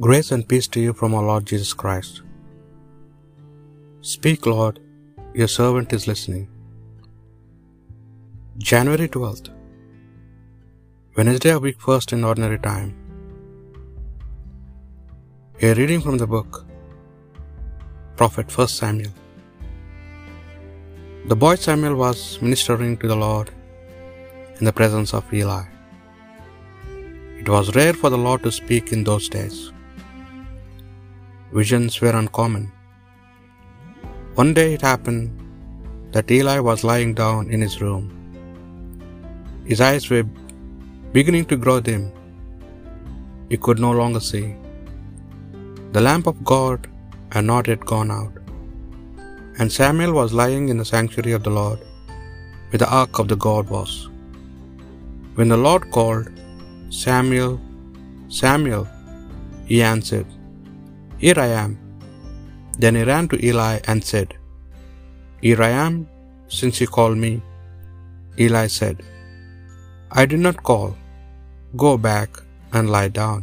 Grace and peace to you from our Lord Jesus Christ. Speak, Lord, your servant is listening. January 12th, Wednesday of week first in ordinary time. A reading from the book Prophet 1 Samuel. The boy Samuel was ministering to the Lord in the presence of Eli. It was rare for the Lord to speak in those days. Visions were uncommon. One day it happened that Eli was lying down in his room. His eyes were beginning to grow dim. He could no longer see. The lamp of God had not yet gone out, and Samuel was lying in the sanctuary of the Lord, where the ark of the God was. When the Lord called, Samuel, Samuel, he answered, Here I am. Then he ran to Eli and said, Here I am, since you called me. Eli said, I did not call. Go back and lie down.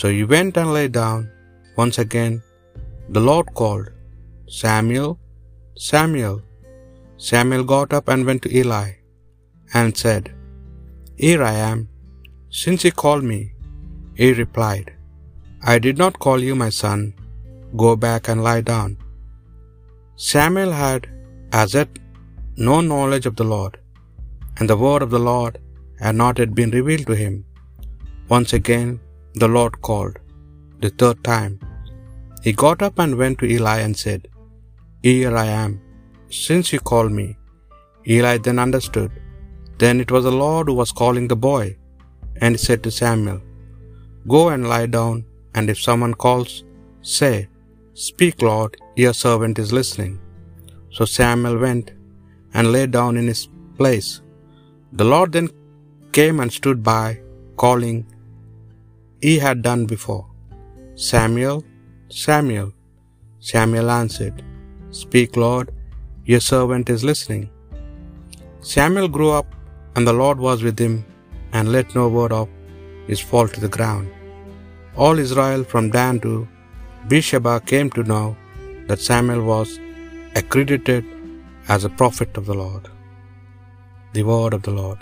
So he went and lay down. Once again, the Lord called, Samuel, Samuel. Samuel got up and went to Eli and said, Here I am, since you called me. He replied, I did not call you, my son. Go back and lie down. Samuel had as yet no knowledge of the Lord, and the word of the Lord had not yet been revealed to him. Once again the Lord called, the third time. He got up and went to Eli and said, Here I am, since you called me. Eli then understood. Then it was the Lord who was calling the boy, and he said to Samuel, Go and lie down, and if someone calls, say, Speak, Lord, your servant is listening. So Samuel went and lay down in his place. The Lord then came and stood by, calling, he had done before, Samuel, Samuel. Samuel answered, Speak, Lord, your servant is listening. Samuel grew up, and the Lord was with him, and let no word of his fall to the ground. All Israel from Dan to Beersheba came to know that Samuel was accredited as a prophet of the Lord. The word of the Lord.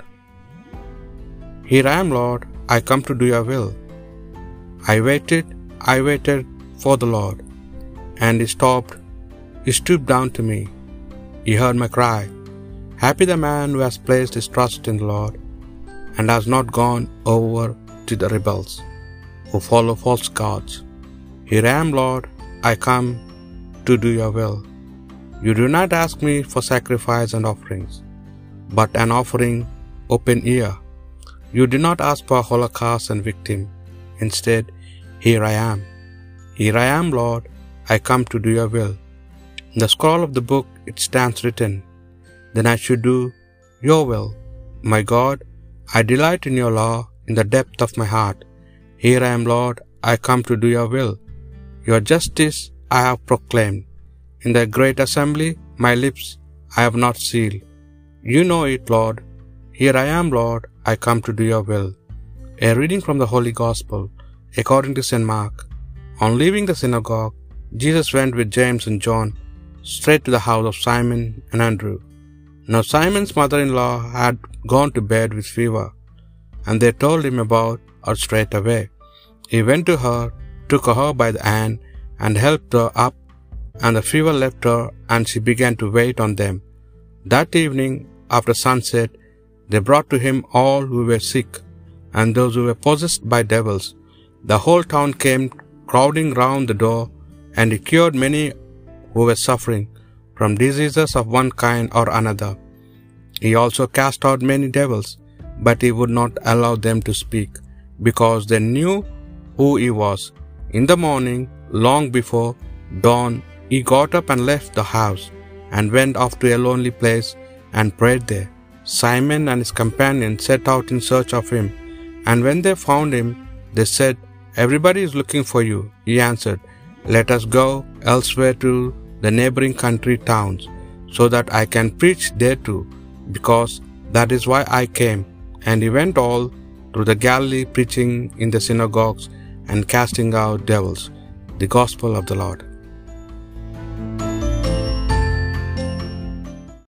Here I am, Lord, I come to do your will. I waited, I waited for the Lord, and he stopped, he stooped down to me. He heard my cry. Happy the man who has placed his trust in the Lord, and has not gone over to the rebels, who follow false gods. Here I am, Lord, I come to do your will. You do not ask me for sacrifice and offerings, but an offering open ear. You do not ask for holocaust and victim. Instead, here I am. Here I am, Lord, I come to do your will. In the scroll of the book it stands written, Then I should do your will. My God, I delight in your law in the depth of my heart. Here I am, Lord, I come to do your will. Your justice I have proclaimed. In the great assembly, my lips I have not sealed. You know it, Lord. Here I am, Lord, I come to do your will. A reading from the Holy Gospel according to St. Mark. On leaving the synagogue, Jesus went with James and John straight to the house of Simon and Andrew. Now Simon's mother in law had gone to bed with fever, and they told him about her straight away. He went to her, took her by the hand, and helped her up, and the fever left her, and she began to wait on them. That evening, after sunset, they brought to him all who were sick, and those who were possessed by devils. The whole town came crowding round the door, and he cured many who were suffering from diseases of one kind or another. He also cast out many devils, but he would not allow them to speak, because they knew who he was. In the morning, long before dawn, he got up and left the house, and went off to a lonely place and prayed there. Simon and his companions set out in search of him, and when they found him, they said, Everybody is looking for you. He answered, Let us go elsewhere to the neighboring country towns, so that I can preach there too, because that is why I came. And he went all through the Galilee, preaching in the synagogues and casting out devils. The Gospel of the Lord.